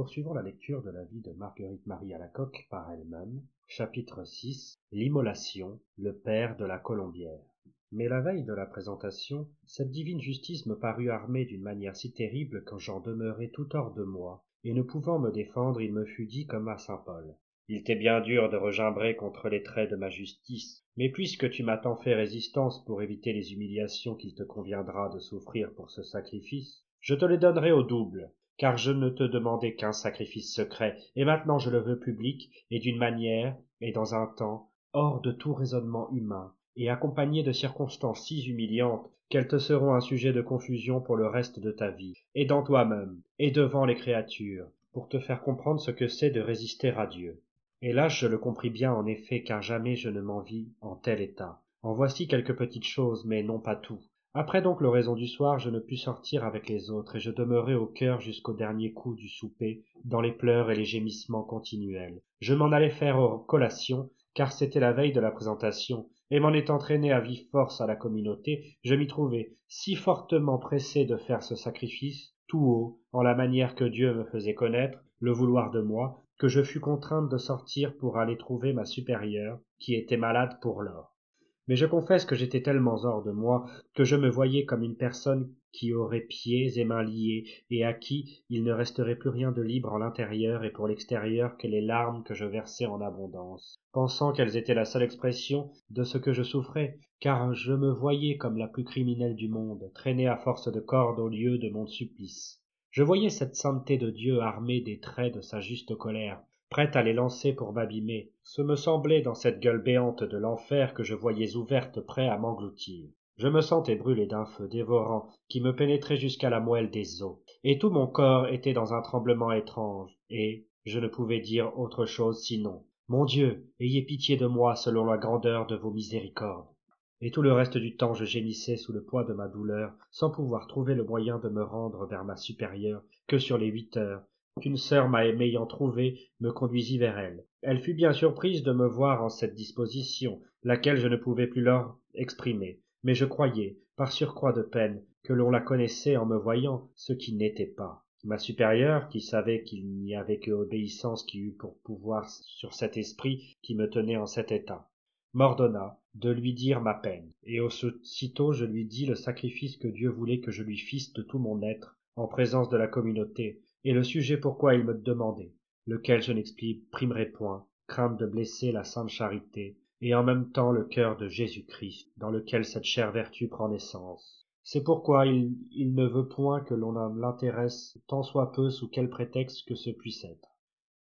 Poursuivons la lecture de la vie de Marguerite Marie Alacoque par elle-même. Chapitre 6 L'immolation, le père de la colombière. Mais la veille de la présentation, cette divine justice me parut armée d'une manière si terrible que j'en demeurai tout hors de moi, et ne pouvant me défendre, il me fut dit comme à saint Paul. Il t'est bien dur de regimbrer contre les traits de ma justice, mais puisque tu m'as tant fait résistance pour éviter les humiliations qu'il te conviendra de souffrir pour ce sacrifice, je te les donnerai au double, car je ne te demandais qu'un sacrifice secret, et maintenant je le veux public, et d'une manière, et dans un temps, hors de tout raisonnement humain, et accompagné de circonstances si humiliantes qu'elles te seront un sujet de confusion pour le reste de ta vie, et dans toi-même, et devant les créatures, pour te faire comprendre ce que c'est de résister à Dieu. Là je le compris bien en effet, car jamais je ne m'en vis en tel état. En voici quelques petites choses, mais non pas tout. Après donc l'oraison du soir, je ne pus sortir avec les autres, et je demeurai au cœur jusqu'au dernier coup du souper, dans les pleurs et les gémissements continuels. Je m'en allais faire collation, car c'était la veille de la présentation, et m'en étant traîné à vive force à la communauté, je m'y trouvais si fortement pressé de faire ce sacrifice, tout haut, en la manière que Dieu me faisait connaître, le vouloir de moi, que je fus contrainte de sortir pour aller trouver ma supérieure, qui était malade pour l'or mais je confesse que j'étais tellement hors de moi que je me voyais comme une personne qui aurait pieds et mains liés et à qui il ne resterait plus rien de libre en l'intérieur et pour l'extérieur que les larmes que je versais en abondance. Pensant qu'elles étaient la seule expression de ce que je souffrais car je me voyais comme la plus criminelle du monde traînée à force de cordes au lieu de mon supplice. Je voyais cette sainteté de dieu armée des traits de sa juste colère prête à les lancer pour m'abîmer. Ce me semblait dans cette gueule béante de l'enfer que je voyais ouverte prêt à m'engloutir. Je me sentais brûler d'un feu dévorant qui me pénétrait jusqu'à la moelle des os. Et tout mon corps était dans un tremblement étrange. Et je ne pouvais dire autre chose sinon. Mon dieu ayez pitié de moi selon la grandeur de vos miséricordes. Et tout le reste du temps je gémissais sous le poids de ma douleur sans pouvoir trouver le moyen de me rendre vers ma supérieure que sur les huit heures qu'une sœur m'ayant trouvé me conduisit vers elle. Elle fut bien surprise de me voir en cette disposition laquelle je ne pouvais plus leur exprimer. Mais je croyais par surcroît de peine que l'on la connaissait en me voyant ce qui n'était pas. Ma supérieure qui savait qu'il n'y avait que obéissance qui eût pour pouvoir sur cet esprit qui me tenait en cet état m'ordonna de lui dire ma peine. Et aussitôt je lui dis le sacrifice que dieu voulait que je lui fisse de tout mon être en présence de la communauté et le sujet pourquoi il me demandait lequel je n'exprimerai point crainte de blesser la sainte charité et en même temps le cœur de jésus-christ dans lequel cette chère vertu prend naissance. C'est pourquoi il, ne veut point que l'on l'intéresse tant soit peu sous quel prétexte que ce puisse être.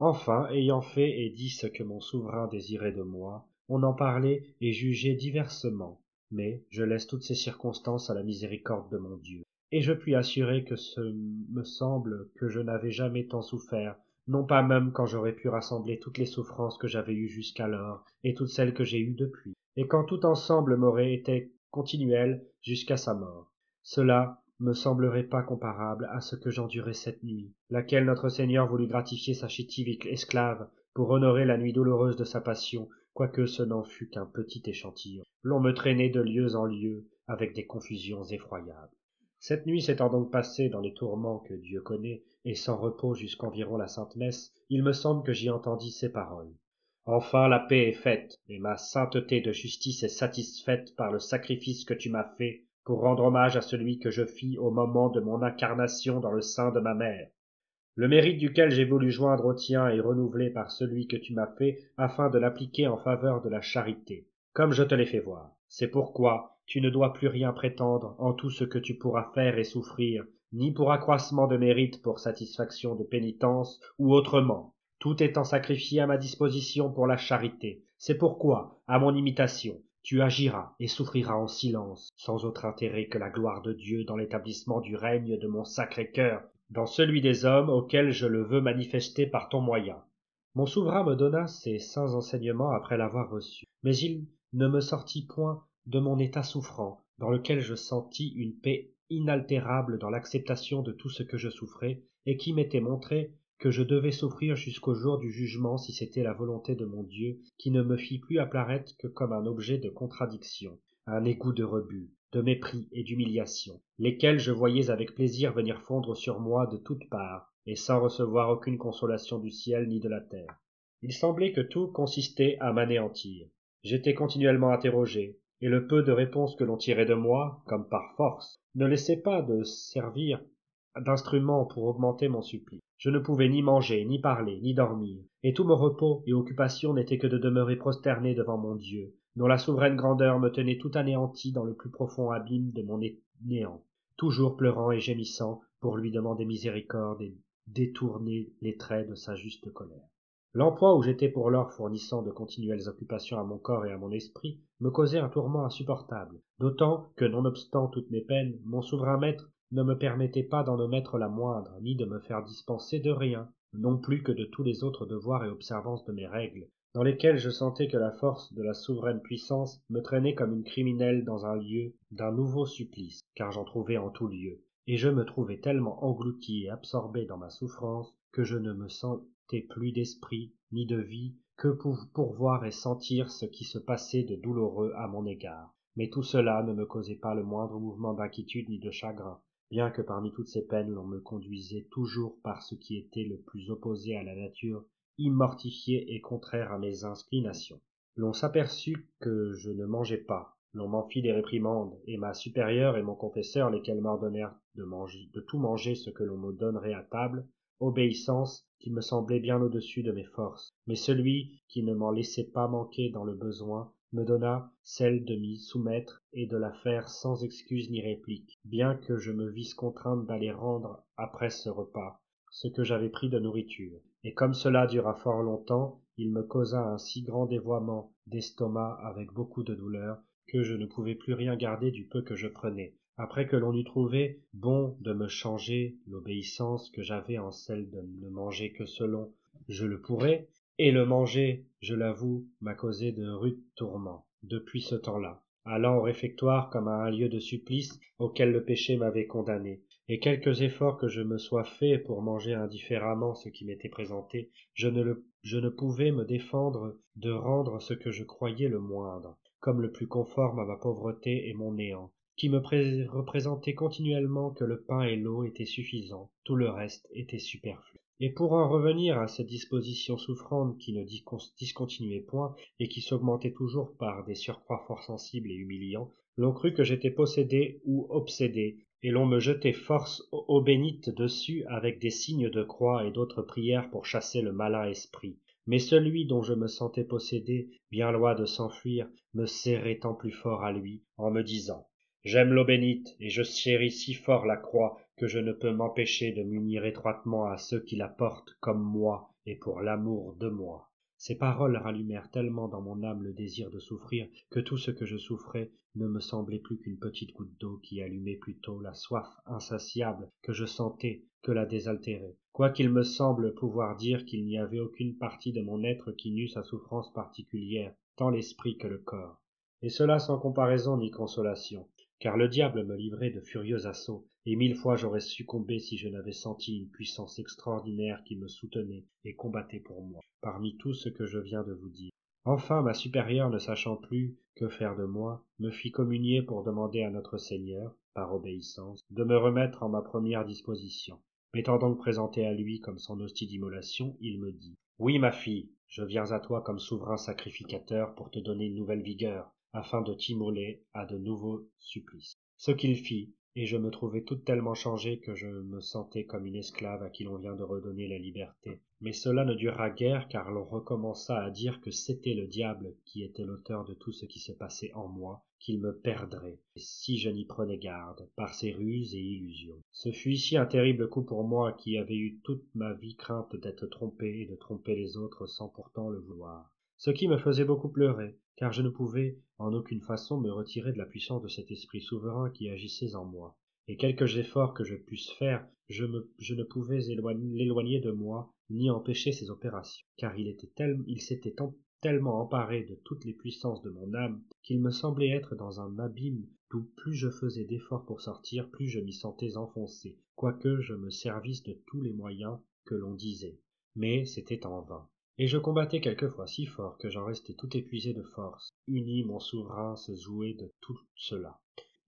Enfin ayant fait et dit ce que mon souverain désirait de moi on en parlait et jugeait diversement mais je laisse toutes ces circonstances à la miséricorde de mon dieu et je puis assurer que ce me semble que je n'avais jamais tant souffert non pas même quand j'aurais pu rassembler toutes les souffrances que j'avais eues jusqu'alors et toutes celles que j'ai eues depuis et quand tout ensemble m'aurait été continuel jusqu'à sa mort. Cela me semblerait pas comparable à ce que j'endurai cette nuit laquelle notre seigneur voulut gratifier sa chétive esclave pour honorer la nuit douloureuse de sa passion quoique ce n'en fût qu'un petit échantillon. L'on me traînait de lieu en lieu avec des confusions effroyables cette nuit s'étant donc passée dans les tourments que dieu connaît et sans repos jusqu'environ la sainte messe il me semble que j'y entendis ces paroles. Enfin la paix est faite et ma sainteté de justice est satisfaite par le sacrifice que tu m'as fait pour rendre hommage à celui que je fis au moment de mon incarnation dans le sein de ma mère. Le mérite duquel j'ai voulu joindre au tien est renouvelé par celui que tu m'as fait afin de l'appliquer en faveur de la charité comme je te l'ai fait voir. C'est pourquoi tu ne dois plus rien prétendre en tout ce que tu pourras faire et souffrir ni pour accroissement de mérite pour satisfaction de pénitence ou autrement. Tout étant sacrifié à ma disposition pour la charité. C'est pourquoi à mon imitation tu agiras et souffriras en silence sans autre intérêt que la gloire de dieu dans l'établissement du règne de mon sacré cœur dans celui des hommes auxquels je le veux manifester par ton moyen. Mon souverain me donna ces saints enseignements après l'avoir reçu mais il ne me sortit point de mon état souffrant dans lequel je sentis une paix inaltérable dans l'acceptation de tout ce que je souffrais et qui m'était montré que je devais souffrir jusqu'au jour du jugement si c'était la volonté de mon dieu qui ne me fit plus apparaître que comme un objet de contradiction un égout de rebut de mépris et d'humiliation lesquels je voyais avec plaisir venir fondre sur moi de toutes parts et sans recevoir aucune consolation du ciel ni de la terre. Il semblait que tout consistait à m'anéantir j'étais continuellement interrogé et le peu de réponses que l'on tirait de moi comme par force ne laissait pas de servir d'instrument pour augmenter mon supplice je ne pouvais ni manger ni parler ni dormir et tout mon repos et occupation n'était que de demeurer prosterné devant mon dieu dont la souveraine grandeur me tenait tout anéanti dans le plus profond abîme de mon néant toujours pleurant et gémissant pour lui demander miséricorde et détourner les traits de sa juste colère l'emploi où j'étais pour lors fournissant de continuelles occupations à mon corps et à mon esprit me causait un tourment insupportable d'autant que nonobstant toutes mes peines mon souverain maître ne me permettait pas d'en omettre la moindre ni de me faire dispenser de rien non plus que de tous les autres devoirs et observances de mes règles dans lesquelles je sentais que la force de la souveraine puissance me traînait comme une criminelle dans un lieu d'un nouveau supplice car j'en trouvais en tout lieu et je me trouvais tellement englouti et absorbé dans ma souffrance que je ne me plus d'esprit ni de vie que pour voir et sentir ce qui se passait de douloureux à mon égard. Mais tout cela ne me causait pas le moindre mouvement d'inquiétude ni de chagrin bien que parmi toutes ces peines l'on me conduisait toujours par ce qui était le plus opposé à la nature immortifié et contraire à mes inclinations. L'on s'aperçut que je ne mangeais pas. L'on m'en fit des réprimandes et ma supérieure et mon confesseur lesquels m'ordonnèrent de tout manger ce que l'on me donnerait à table obéissance qui me semblait bien au-dessus de mes forces. Mais celui qui ne m'en laissait pas manquer dans le besoin me donna celle de m'y soumettre et de la faire sans excuse ni réplique. Bien que je me visse contrainte d'aller rendre après ce repas ce que j'avais pris de nourriture. Et comme cela dura fort longtemps il me causa un si grand dévoiement d'estomac avec beaucoup de douleur que je ne pouvais plus rien garder du peu que je prenais après que l'on eut trouvé bon de me changer l'obéissance que j'avais en celle de ne manger que selon je le pourrais et le manger je l'avoue m'a causé de rudes tourments depuis ce temps-là allant au réfectoire comme à un lieu de supplice auquel le péché m'avait condamné et quelques efforts que je me sois faits pour manger indifféremment ce qui m'était présenté je ne, je ne pouvais me défendre de rendre ce que je croyais le moindre comme le plus conforme à ma pauvreté et mon néant qui me représentait continuellement que le pain et l'eau étaient suffisants tout le reste était superflu. Et pour en revenir à cette disposition souffrante qui ne discontinuait point et qui s'augmentait toujours par des surcroîts fort sensibles et humiliants l'on crut que j'étais possédé ou obsédé et l'on me jetait force eau bénite dessus avec des signes de croix et d'autres prières pour chasser le malin esprit. Mais celui dont je me sentais possédé bien loin de s'enfuir me serrait tant plus fort à lui en me disant j'aime l'eau bénite et je chéris si fort la croix que je ne peux m'empêcher de m'unir étroitement à ceux qui la portent comme moi et pour l'amour de moi. Ces paroles rallumèrent tellement dans mon âme le désir de souffrir que tout ce que je souffrais ne me semblait plus qu'une petite goutte d'eau qui allumait plutôt la soif insatiable que je sentais que la désaltérait. Quoiqu'il me semble pouvoir dire qu'il n'y avait aucune partie de mon être qui n'eût sa souffrance particulière tant l'esprit que le corps. Et cela sans comparaison ni consolation car le diable me livrait de furieux assauts et mille fois j'aurais succombé si je n'avais senti une puissance extraordinaire qui me soutenait et combattait pour moi parmi tout ce que je viens de vous dire. Enfin ma supérieure ne sachant plus que faire de moi me fit communier pour demander à notre seigneur par obéissance de me remettre en ma première disposition. M'étant donc présenté à lui comme son hostie d'immolation il me dit oui ma fille je viens à toi comme souverain sacrificateur pour te donner une nouvelle vigueur afin de t'immoler à de nouveaux supplices. Ce qu'il fit et je me trouvai tout tellement changé que je me sentais comme une esclave à qui l'on vient de redonner la liberté. Mais cela ne dura guère car l'on recommença à dire que c'était le diable qui était l'auteur de tout ce qui se passait en moi qu'il me perdrait si je n'y prenais garde par ses ruses et illusions. Ce fut ici un terrible coup pour moi qui avais eu toute ma vie crainte d'être trompé et de tromper les autres sans pourtant le vouloir ce qui me faisait beaucoup pleurer car je ne pouvais en aucune façon me retirer de la puissance de cet esprit souverain qui agissait en moi. Et quelques efforts que je pusse faire je, ne pouvais l'éloigner de moi ni empêcher ses opérations car il, il s'était tellement emparé de toutes les puissances de mon âme qu'il me semblait être dans un abîme d'où plus je faisais d'efforts pour sortir plus je m'y sentais enfoncé quoique je me servisse de tous les moyens que l'on disait. Mais c'était en vain et je combattais quelquefois si fort que j'en restais tout épuisé de force. Uni mon souverain se jouait de tout cela.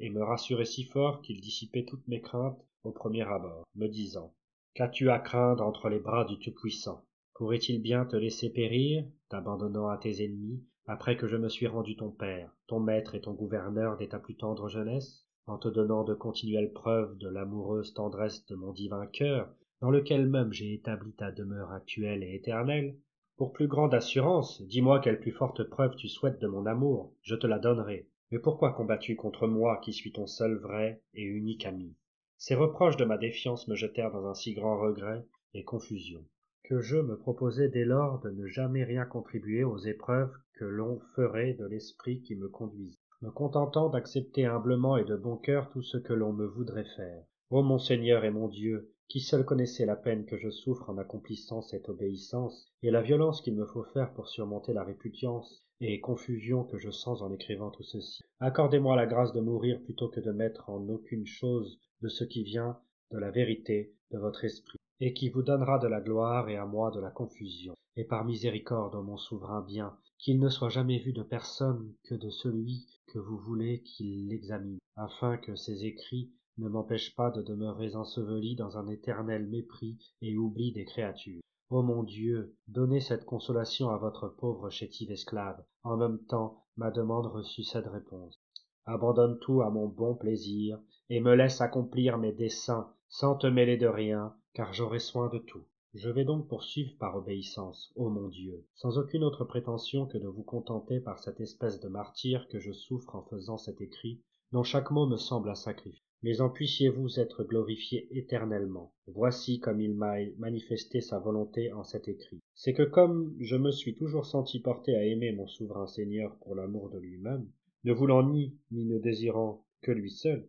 Et me rassurait si fort qu'il dissipait toutes mes craintes au premier abord me disant qu'as-tu à craindre entre les bras du Tout-Puissant? Pourrait-il bien te laisser périr, t'abandonnant à tes ennemis, après que je me suis rendu ton père, ton maître et ton gouverneur dès ta plus tendre jeunesse, en te donnant de continuelles preuves de l'amoureuse tendresse de mon divin cœur, dans lequel même j'ai établi ta demeure actuelle et éternelle Pour plus grande assurance, dis-moi quelle plus forte preuve tu souhaites de mon amour, je te la donnerai. Mais pourquoi combats-tu contre moi qui suis ton seul vrai et unique ami? Ces reproches de ma défiance me jetèrent dans un si grand regret et confusion que je me proposai dès lors de ne jamais rien contribuer aux épreuves que l'on ferait de l'esprit qui me conduisait. Me contentant d'accepter humblement et de bon cœur tout ce que l'on me voudrait faire. Ô mon seigneur et mon dieu qui seul connaissez la peine que je souffre en accomplissant cette obéissance et la violence qu'il me faut faire pour surmonter la répugnance et confusion que je sens en écrivant tout ceci. Accordez-moi la grâce de mourir plutôt que de mettre en aucune chose de ce qui vient de la vérité de votre esprit et qui vous donnera de la gloire et à moi de la confusion. Et par miséricorde mon souverain bien qu'il ne soit jamais vu de personne que de celui que vous voulez qu'il l'examine afin que ces écrits ne m'empêche pas de demeurer enseveli dans un éternel mépris et oubli des créatures. Ô mon dieu donnez cette consolation à votre pauvre chétive esclave. En même temps ma demande reçut cette réponse. Abandonne tout à mon bon plaisir et me laisse accomplir mes desseins sans te mêler de rien car j'aurai soin de tout. Je vais donc poursuivre par obéissance ô mon dieu sans aucune autre prétention que de vous contenter par cette espèce de martyre que je souffre en faisant cet écrit dont chaque mot me semble un sacrifice mais en puissiez-vous être glorifié éternellement. Voici comme il m'a manifesté sa volonté en cet écrit. C'est que comme je me suis toujours senti porté à aimer mon souverain seigneur pour l'amour de lui-même ne voulant ni ne désirant que lui seul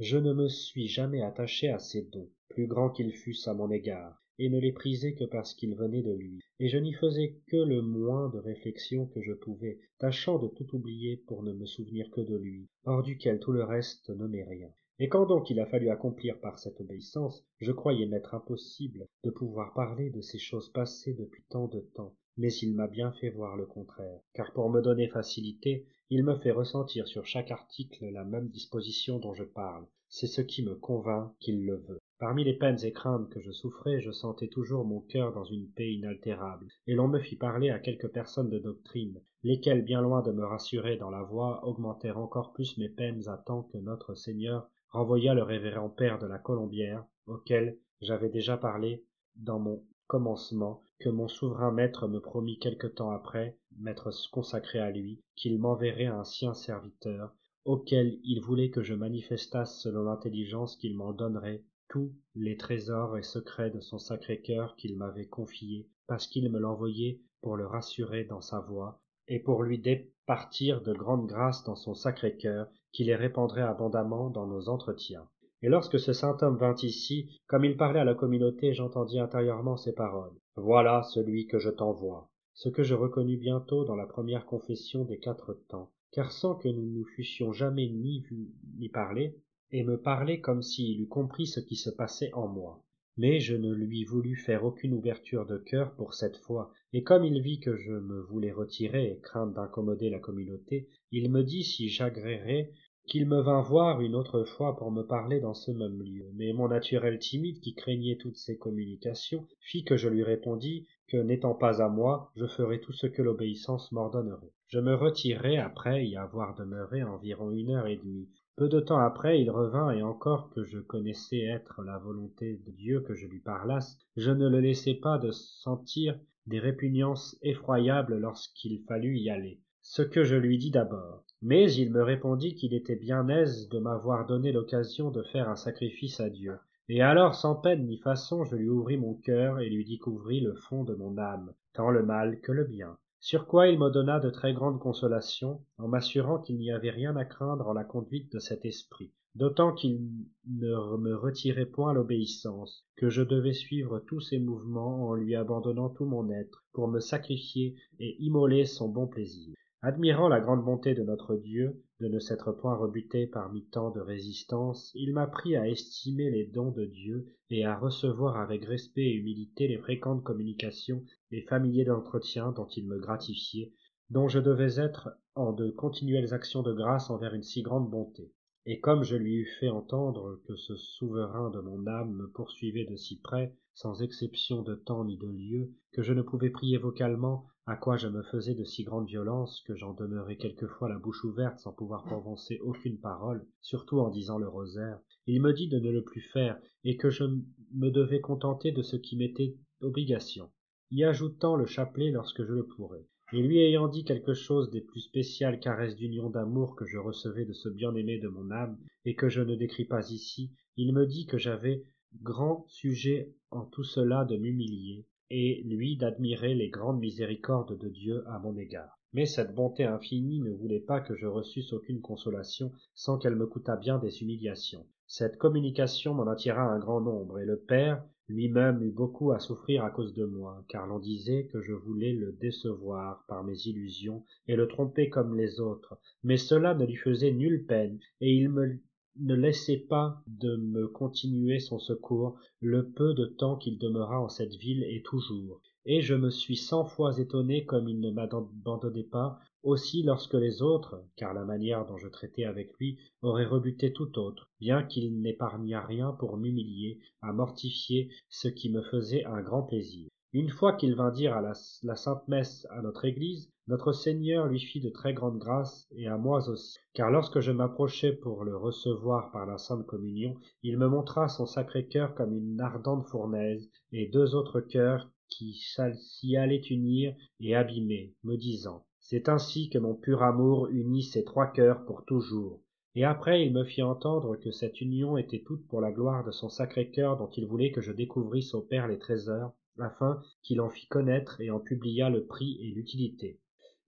je ne me suis jamais attaché à ses dons plus grands qu'ils fussent à mon égard et ne les prisai que parce qu'ils venaient de lui. Et je n'y faisais que le moins de réflexion que je pouvais tâchant de tout oublier pour ne me souvenir que de lui hors duquel tout le reste ne rien et quand donc il a fallu accomplir par cette obéissance je croyais m'être impossible de pouvoir parler de ces choses passées depuis tant de temps. Mais il m'a bien fait voir le contraire. Car pour me donner facilité il me fait ressentir sur chaque article la même disposition dont je parle. C'est ce qui me convainc qu'il le veut. Parmi les peines et craintes que je souffrais je sentais toujours mon cœur dans une paix inaltérable. Et l'on me fit parler à quelques personnes de doctrine lesquelles bien loin de me rassurer dans la voie augmentèrent encore plus mes peines à tant que notre seigneur renvoya le révérend père de la colombière auquel j'avais déjà parlé dans mon commencement que mon souverain maître me promit quelque temps après m'être consacré à lui qu'il m'enverrait un sien serviteur auquel il voulait que je manifestasse selon l'intelligence qu'il m'en donnerait tous les trésors et secrets de son sacré cœur qu'il m'avait confiés parce qu'il me l'envoyait pour le rassurer dans sa voie et pour lui départir de grandes grâces dans son sacré cœur qui les répandrait abondamment dans nos entretiens. Et lorsque ce saint homme vint ici comme il parlait à la communauté j'entendis intérieurement ces paroles. Voilà celui que je t'envoie ce que je reconnus bientôt dans la première confession des quatre temps. Car sans que nous nous fussions jamais ni vus ni parlé et me parlait comme s'il eût compris ce qui se passait en moi. Mais je ne lui voulus faire aucune ouverture de cœur pour cette fois et comme il vit que je me voulais retirer crainte d'incommoder la communauté il me dit si j'agréerais qu'il me vînt voir une autre fois pour me parler dans ce même lieu. Mais mon naturel timide qui craignait toutes ces communications fit que je lui répondis que n'étant pas à moi je ferais tout ce que l'obéissance m'ordonnerait. Je me retirai après y avoir demeuré environ une heure et demie. Peu de temps après il revint et encore que je connaissais être la volonté de dieu que je lui parlasse je ne le laissai pas de sentir des répugnances effroyables lorsqu'il fallut y aller. Ce que je lui dis d'abord mais il me répondit qu'il était bien aise de m'avoir donné l'occasion de faire un sacrifice à dieu. Et alors sans peine ni façon je lui ouvris mon cœur et lui découvris le fond de mon âme tant le mal que le bien. Sur quoi il me donna de très grandes consolations en m'assurant qu'il n'y avait rien à craindre en la conduite de cet esprit. D'autant qu'il ne me retirait point l'obéissance que je devais suivre tous ses mouvements en lui abandonnant tout mon être pour me sacrifier et immoler son bon plaisir admirant la grande bonté de notre dieu de ne s'être point rebuté parmi tant de résistance il m'apprit à estimer les dons de dieu et à recevoir avec respect et humilité les fréquentes communications et familiers entretiens dont il me gratifiait dont je devais être en de continuelles actions de grâce envers une si grande bonté et comme je lui eus fait entendre que ce souverain de mon âme me poursuivait de si près sans exception de temps ni de lieu que je ne pouvais prier vocalement à quoi je me faisais de si grande violence que j'en demeurais quelquefois la bouche ouverte sans pouvoir prononcer aucune parole surtout en disant le rosaire. Il me dit de ne le plus faire et que je me devais contenter de ce qui m'était obligation. Y ajoutant le chapelet lorsque je le pourrais et lui ayant dit quelque chose des plus spéciales caresses d'union d'amour que je recevais de ce bien-aimé de mon âme et que je ne décris pas ici il me dit que j'avais grand sujet en tout cela de m'humilier et lui d'admirer les grandes miséricordes de Dieu à mon égard. Mais cette bonté infinie ne voulait pas que je reçusse aucune consolation sans qu'elle me coûtât bien des humiliations. Cette communication m'en attira un grand nombre, et le père lui-même eut beaucoup à souffrir à cause de moi, car l'on disait que je voulais le décevoir par mes illusions et le tromper comme les autres, mais cela ne lui faisait nulle peine, et il me ne laissait pas de me continuer son secours le peu de temps qu'il demeura en cette ville et toujours. Et je me suis cent fois étonné comme il ne m'abandonnait pas aussi lorsque les autres car la manière dont je traitais avec lui aurait rebuté tout autre bien qu'il n'épargnât rien pour m'humilier à mortifier ce qui me faisait un grand plaisir. Une fois qu'il vint dire la, sainte messe à notre église notre seigneur lui fit de très grandes grâces et à moi aussi. Car lorsque je m'approchai pour le recevoir par la sainte communion il me montra son sacré cœur comme une ardente fournaise et deux autres cœurs qui s'y allaient unir et abîmer me disant c'est ainsi que mon pur amour unit ces trois cœurs pour toujours. Et après il me fit entendre que cette union était toute pour la gloire de son sacré cœur dont il voulait que je découvrisse au père les trésors afin qu'il en fît connaître et en publiât le prix et l'utilité.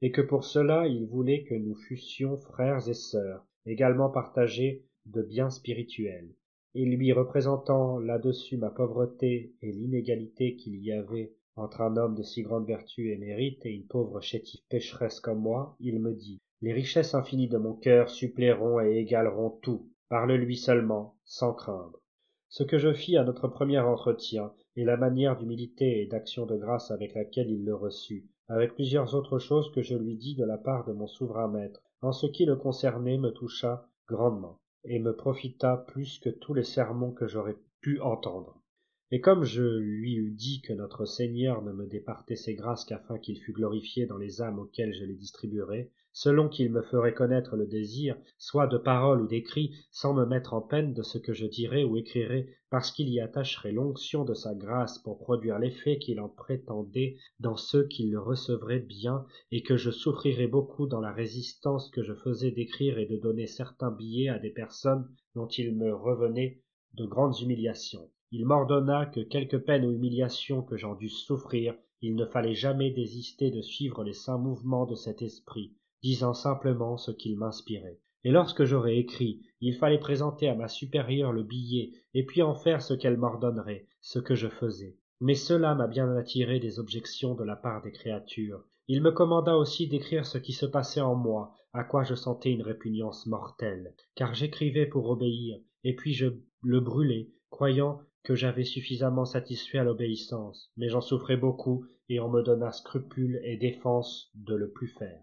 Et que pour cela il voulait que nous fussions frères et sœurs également partagés de biens spirituels. Et lui représentant là-dessus ma pauvreté et l'inégalité qu'il y avait entre un homme de si grande vertu et mérite et une pauvre chétive pécheresse comme moi il me dit les richesses infinies de mon cœur suppléeront et égaleront tout. Parle-lui seulement sans craindre ce que je fis à notre premier entretien et la manière d'humilité et d'action de grâce avec laquelle il le reçut avec plusieurs autres choses que je lui dis de la part de mon souverain maître en ce qui le concernait me toucha grandement et me profita plus que tous les sermons que j'aurais pu entendre et comme je lui eus dit que notre Seigneur ne me départait ses grâces qu'afin qu'il fût glorifié dans les âmes auxquelles je les distribuerais, selon qu'il me ferait connaître le désir, soit de parole ou d'écrit, sans me mettre en peine de ce que je dirais ou écrirais, parce qu'il y attacherait l'onction de sa grâce pour produire l'effet qu'il en prétendait dans ceux qui le recevraient bien, et que je souffrirais beaucoup dans la résistance que je faisais d'écrire et de donner certains billets à des personnes dont il me revenait de grandes humiliations il m'ordonna que quelque peine ou humiliation que j'en dusse souffrir il ne fallait jamais désister de suivre les saints mouvements de cet esprit disant simplement ce qu'il m'inspirait. Et lorsque j'aurais écrit il fallait présenter à ma supérieure le billet et puis en faire ce qu'elle m'ordonnerait ce que je faisais. Mais cela m'a bien attiré des objections de la part des créatures. Il me commanda aussi d'écrire ce qui se passait en moi à quoi je sentais une répugnance mortelle. Car j'écrivais pour obéir et puis je le brûlais croyant que j'avais suffisamment satisfait à l'obéissance mais j'en souffrais beaucoup et on me donna scrupule et défense de le plus faire